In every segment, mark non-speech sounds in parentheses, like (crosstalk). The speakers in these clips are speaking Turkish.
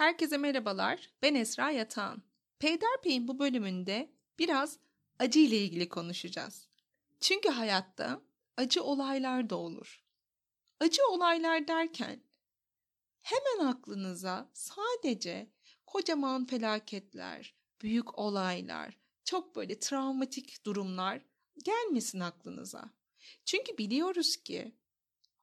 Herkese merhabalar. Ben Esra Yatağan. Peyderpey'in bu bölümünde biraz acı ile ilgili konuşacağız. Çünkü hayatta acı olaylar da olur. Acı olaylar derken hemen aklınıza sadece kocaman felaketler, büyük olaylar, çok böyle travmatik durumlar gelmesin aklınıza. Çünkü biliyoruz ki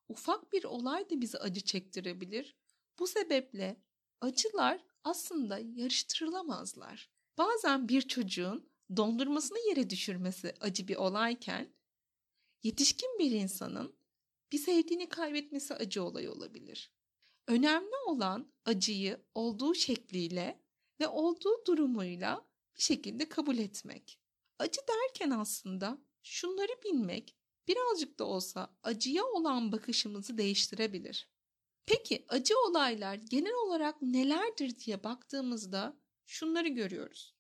ufak bir olay da bizi acı çektirebilir. Bu sebeple acılar aslında yarıştırılamazlar. Bazen bir çocuğun dondurmasını yere düşürmesi acı bir olayken yetişkin bir insanın bir sevdiğini kaybetmesi acı olay olabilir. Önemli olan acıyı olduğu şekliyle ve olduğu durumuyla bir şekilde kabul etmek. Acı derken aslında şunları bilmek birazcık da olsa acıya olan bakışımızı değiştirebilir. Peki acı olaylar genel olarak nelerdir diye baktığımızda şunları görüyoruz.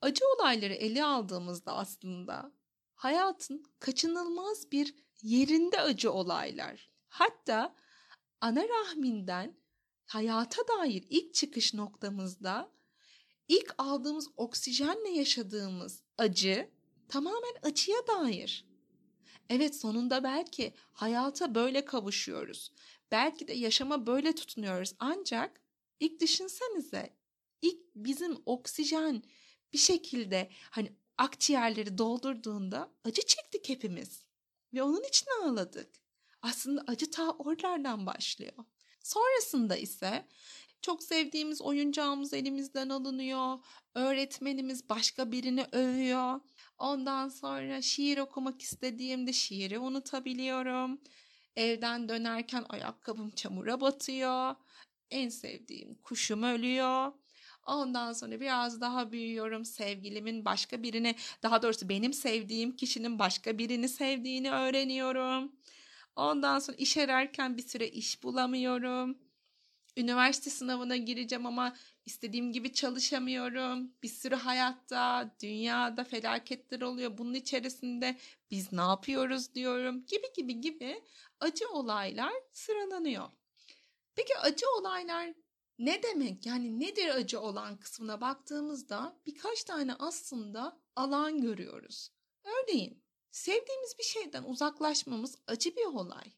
Acı olayları ele aldığımızda aslında hayatın kaçınılmaz bir yerinde acı olaylar. Hatta ana rahminden hayata dair ilk çıkış noktamızda ilk aldığımız oksijenle yaşadığımız acı tamamen acıya dair. Evet sonunda belki hayata böyle kavuşuyoruz. Belki de yaşama böyle tutunuyoruz. Ancak ilk düşünsenize ilk bizim oksijen bir şekilde hani akciğerleri doldurduğunda acı çektik hepimiz. Ve onun için ağladık. Aslında acı ta oralardan başlıyor. Sonrasında ise çok sevdiğimiz oyuncağımız elimizden alınıyor. Öğretmenimiz başka birini övüyor. Ondan sonra şiir okumak istediğimde şiiri unutabiliyorum. Evden dönerken ayakkabım çamura batıyor. En sevdiğim kuşum ölüyor. Ondan sonra biraz daha büyüyorum. Sevgilimin başka birini, daha doğrusu benim sevdiğim kişinin başka birini sevdiğini öğreniyorum. Ondan sonra iş ararken bir süre iş bulamıyorum. Üniversite sınavına gireceğim ama istediğim gibi çalışamıyorum. Bir sürü hayatta, dünyada felaketler oluyor. Bunun içerisinde biz ne yapıyoruz diyorum gibi gibi gibi acı olaylar sıralanıyor. Peki acı olaylar ne demek? Yani nedir acı olan kısmına baktığımızda birkaç tane aslında alan görüyoruz. Örneğin sevdiğimiz bir şeyden uzaklaşmamız acı bir olay.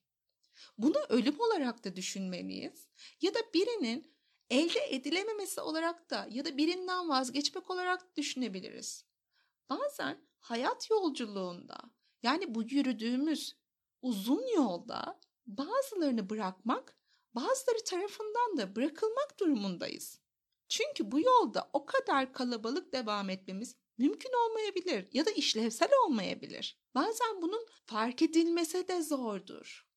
Bunu ölüm olarak da düşünmeliyiz. Ya da birinin elde edilememesi olarak da ya da birinden vazgeçmek olarak düşünebiliriz. Bazen hayat yolculuğunda yani bu yürüdüğümüz uzun yolda bazılarını bırakmak, bazıları tarafından da bırakılmak durumundayız. Çünkü bu yolda o kadar kalabalık devam etmemiz mümkün olmayabilir ya da işlevsel olmayabilir. Bazen bunun fark edilmesi de zordur.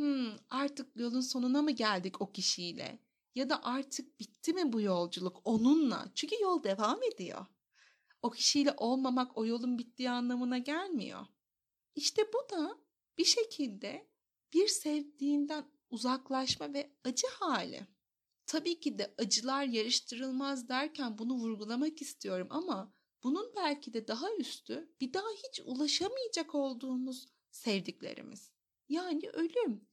Hmm, artık yolun sonuna mı geldik o kişiyle? Ya da artık bitti mi bu yolculuk onunla? Çünkü yol devam ediyor. O kişiyle olmamak o yolun bittiği anlamına gelmiyor. İşte bu da bir şekilde bir sevdiğinden uzaklaşma ve acı hali. Tabii ki de acılar yarıştırılmaz derken bunu vurgulamak istiyorum ama bunun belki de daha üstü bir daha hiç ulaşamayacak olduğumuz sevdiklerimiz. Yani ölüm.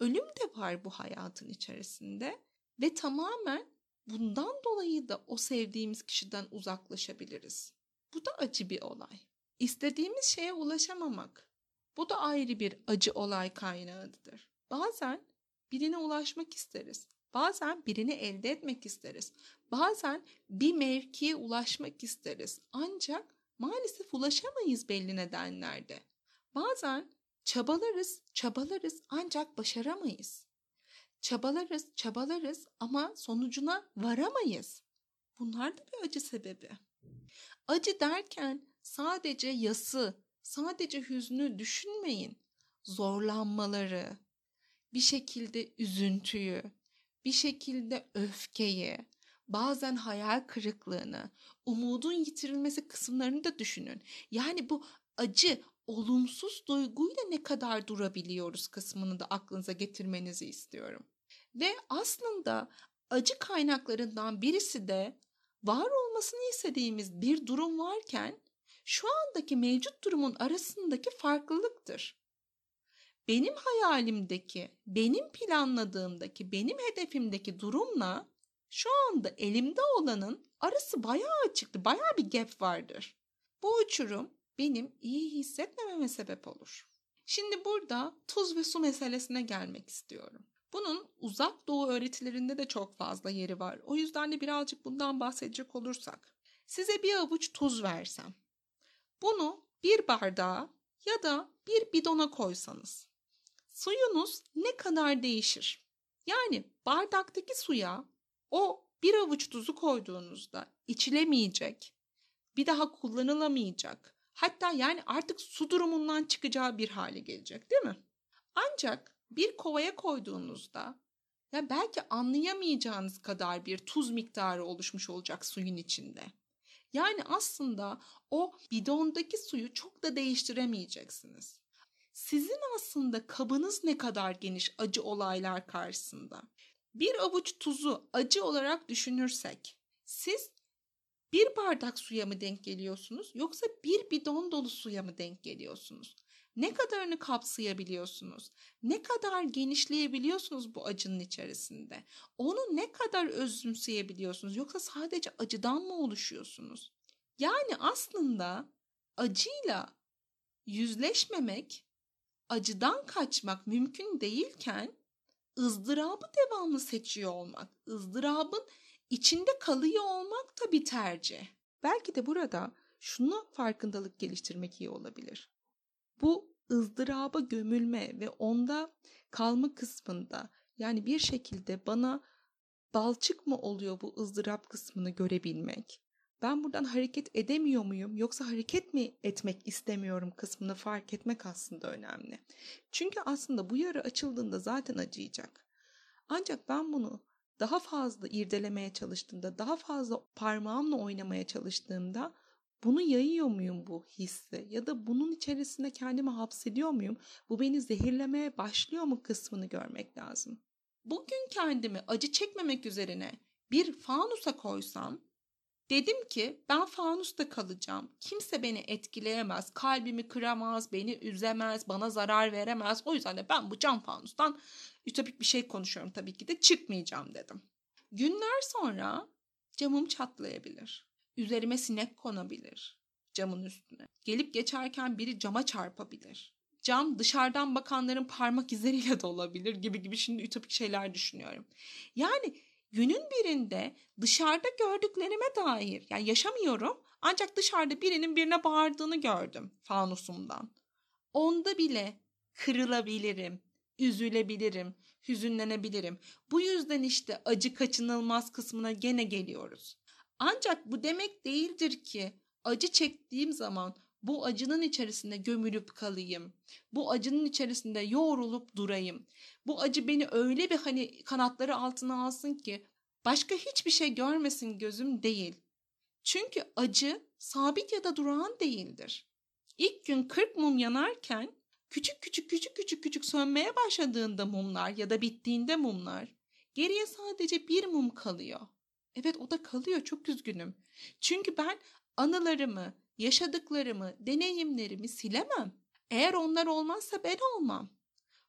Ölüm de var bu hayatın içerisinde ve tamamen bundan dolayı da o sevdiğimiz kişiden uzaklaşabiliriz. Bu da acı bir olay. İstediğimiz şeye ulaşamamak. Bu da ayrı bir acı olay kaynağıdır. Bazen birine ulaşmak isteriz. Bazen birini elde etmek isteriz. Bazen bir mevkiye ulaşmak isteriz. Ancak maalesef ulaşamayız belli nedenlerde. Bazen çabalarız, çabalarız ancak başaramayız. Çabalarız, çabalarız ama sonucuna varamayız. Bunlar da bir acı sebebi. Acı derken sadece yası, sadece hüznü düşünmeyin. Zorlanmaları, bir şekilde üzüntüyü, bir şekilde öfkeyi, bazen hayal kırıklığını, umudun yitirilmesi kısımlarını da düşünün. Yani bu acı, olumsuz duyguyla ne kadar durabiliyoruz kısmını da aklınıza getirmenizi istiyorum. Ve aslında acı kaynaklarından birisi de var olmasını istediğimiz bir durum varken şu andaki mevcut durumun arasındaki farklılıktır. Benim hayalimdeki, benim planladığımdaki, benim hedefimdeki durumla şu anda elimde olanın arası bayağı açıktı. Bayağı bir gap vardır. Bu uçurum benim iyi hissetmememe sebep olur. Şimdi burada tuz ve su meselesine gelmek istiyorum. Bunun uzak doğu öğretilerinde de çok fazla yeri var. O yüzden de birazcık bundan bahsedecek olursak. Size bir avuç tuz versem. Bunu bir bardağa ya da bir bidona koysanız. Suyunuz ne kadar değişir? Yani bardaktaki suya o bir avuç tuzu koyduğunuzda içilemeyecek, bir daha kullanılamayacak, hatta yani artık su durumundan çıkacağı bir hale gelecek değil mi? Ancak bir kovaya koyduğunuzda ya belki anlayamayacağınız kadar bir tuz miktarı oluşmuş olacak suyun içinde. Yani aslında o bidondaki suyu çok da değiştiremeyeceksiniz. Sizin aslında kabınız ne kadar geniş acı olaylar karşısında. Bir avuç tuzu acı olarak düşünürsek siz bir bardak suya mı denk geliyorsunuz yoksa bir bidon dolu suya mı denk geliyorsunuz? Ne kadarını kapsayabiliyorsunuz? Ne kadar genişleyebiliyorsunuz bu acının içerisinde? Onu ne kadar özümseyebiliyorsunuz? Yoksa sadece acıdan mı oluşuyorsunuz? Yani aslında acıyla yüzleşmemek, acıdan kaçmak mümkün değilken ızdırabı devamlı seçiyor olmak, ızdırabın içinde kalıyor olmak da bir tercih. Belki de burada şunu farkındalık geliştirmek iyi olabilir. Bu ızdıraba gömülme ve onda kalma kısmında yani bir şekilde bana balçık mı oluyor bu ızdırap kısmını görebilmek? Ben buradan hareket edemiyor muyum yoksa hareket mi etmek istemiyorum kısmını fark etmek aslında önemli. Çünkü aslında bu yara açıldığında zaten acıyacak. Ancak ben bunu daha fazla irdelemeye çalıştığımda, daha fazla parmağımla oynamaya çalıştığımda bunu yayıyor muyum bu hissi ya da bunun içerisinde kendimi hapsediyor muyum? Bu beni zehirlemeye başlıyor mu kısmını görmek lazım. Bugün kendimi acı çekmemek üzerine bir fanusa koysam Dedim ki ben fanusta kalacağım. Kimse beni etkileyemez, kalbimi kıramaz, beni üzemez, bana zarar veremez. O yüzden de ben bu cam fanustan ütopik bir şey konuşuyorum tabii ki de çıkmayacağım dedim. Günler sonra camım çatlayabilir. Üzerime sinek konabilir camın üstüne. Gelip geçerken biri cama çarpabilir. Cam dışarıdan bakanların parmak izleriyle (laughs) de olabilir gibi gibi şimdi ütopik şeyler düşünüyorum. Yani günün birinde dışarıda gördüklerime dair yani yaşamıyorum ancak dışarıda birinin birine bağırdığını gördüm fanusumdan. Onda bile kırılabilirim, üzülebilirim, hüzünlenebilirim. Bu yüzden işte acı kaçınılmaz kısmına gene geliyoruz. Ancak bu demek değildir ki acı çektiğim zaman bu acının içerisinde gömülüp kalayım. Bu acının içerisinde yoğrulup durayım. Bu acı beni öyle bir hani kanatları altına alsın ki başka hiçbir şey görmesin gözüm değil. Çünkü acı sabit ya da durağan değildir. İlk gün 40 mum yanarken küçük küçük küçük küçük küçük sönmeye başladığında mumlar ya da bittiğinde mumlar geriye sadece bir mum kalıyor. Evet o da kalıyor çok üzgünüm. Çünkü ben anılarımı, yaşadıklarımı, deneyimlerimi silemem. Eğer onlar olmazsa ben olmam.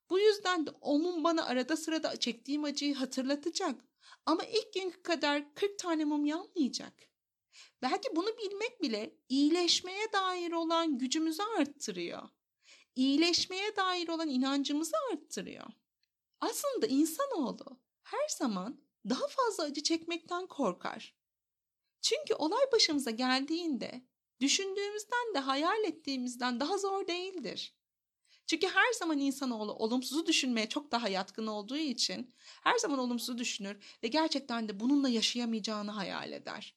Bu yüzden de o mum bana arada sırada çektiğim acıyı hatırlatacak. Ama ilk günkü kadar 40 tane mum yanmayacak. Belki bunu bilmek bile iyileşmeye dair olan gücümüzü arttırıyor. İyileşmeye dair olan inancımızı arttırıyor. Aslında insanoğlu her zaman daha fazla acı çekmekten korkar. Çünkü olay başımıza geldiğinde düşündüğümüzden de hayal ettiğimizden daha zor değildir. Çünkü her zaman insanoğlu olumsuzu düşünmeye çok daha yatkın olduğu için her zaman olumsuzu düşünür ve gerçekten de bununla yaşayamayacağını hayal eder.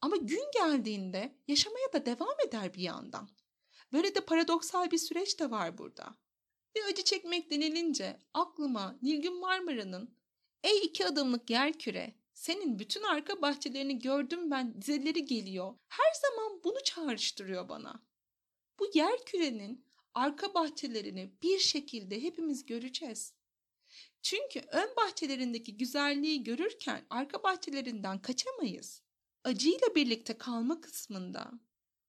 Ama gün geldiğinde yaşamaya da devam eder bir yandan. Böyle de paradoksal bir süreç de var burada. Ve acı çekmek denilince aklıma Nilgün Marmara'nın Ey iki adımlık yer küre senin bütün arka bahçelerini gördüm ben dizeleri geliyor. Her zaman bunu çağrıştırıyor bana. Bu yer kürenin arka bahçelerini bir şekilde hepimiz göreceğiz. Çünkü ön bahçelerindeki güzelliği görürken arka bahçelerinden kaçamayız. Acıyla birlikte kalma kısmında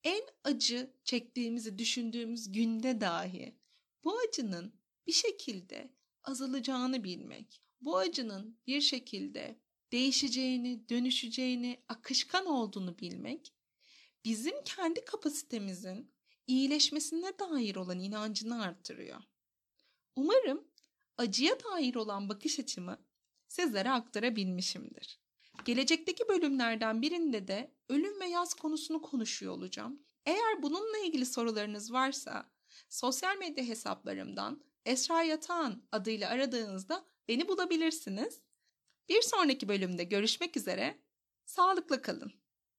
en acı çektiğimizi düşündüğümüz günde dahi bu acının bir şekilde azalacağını bilmek, bu acının bir şekilde değişeceğini, dönüşeceğini, akışkan olduğunu bilmek bizim kendi kapasitemizin iyileşmesine dair olan inancını arttırıyor. Umarım acıya dair olan bakış açımı sizlere aktarabilmişimdir. Gelecekteki bölümlerden birinde de ölüm ve yaz konusunu konuşuyor olacağım. Eğer bununla ilgili sorularınız varsa sosyal medya hesaplarımdan Esra Yatağan adıyla aradığınızda beni bulabilirsiniz. Bir sonraki bölümde görüşmek üzere. Sağlıkla kalın.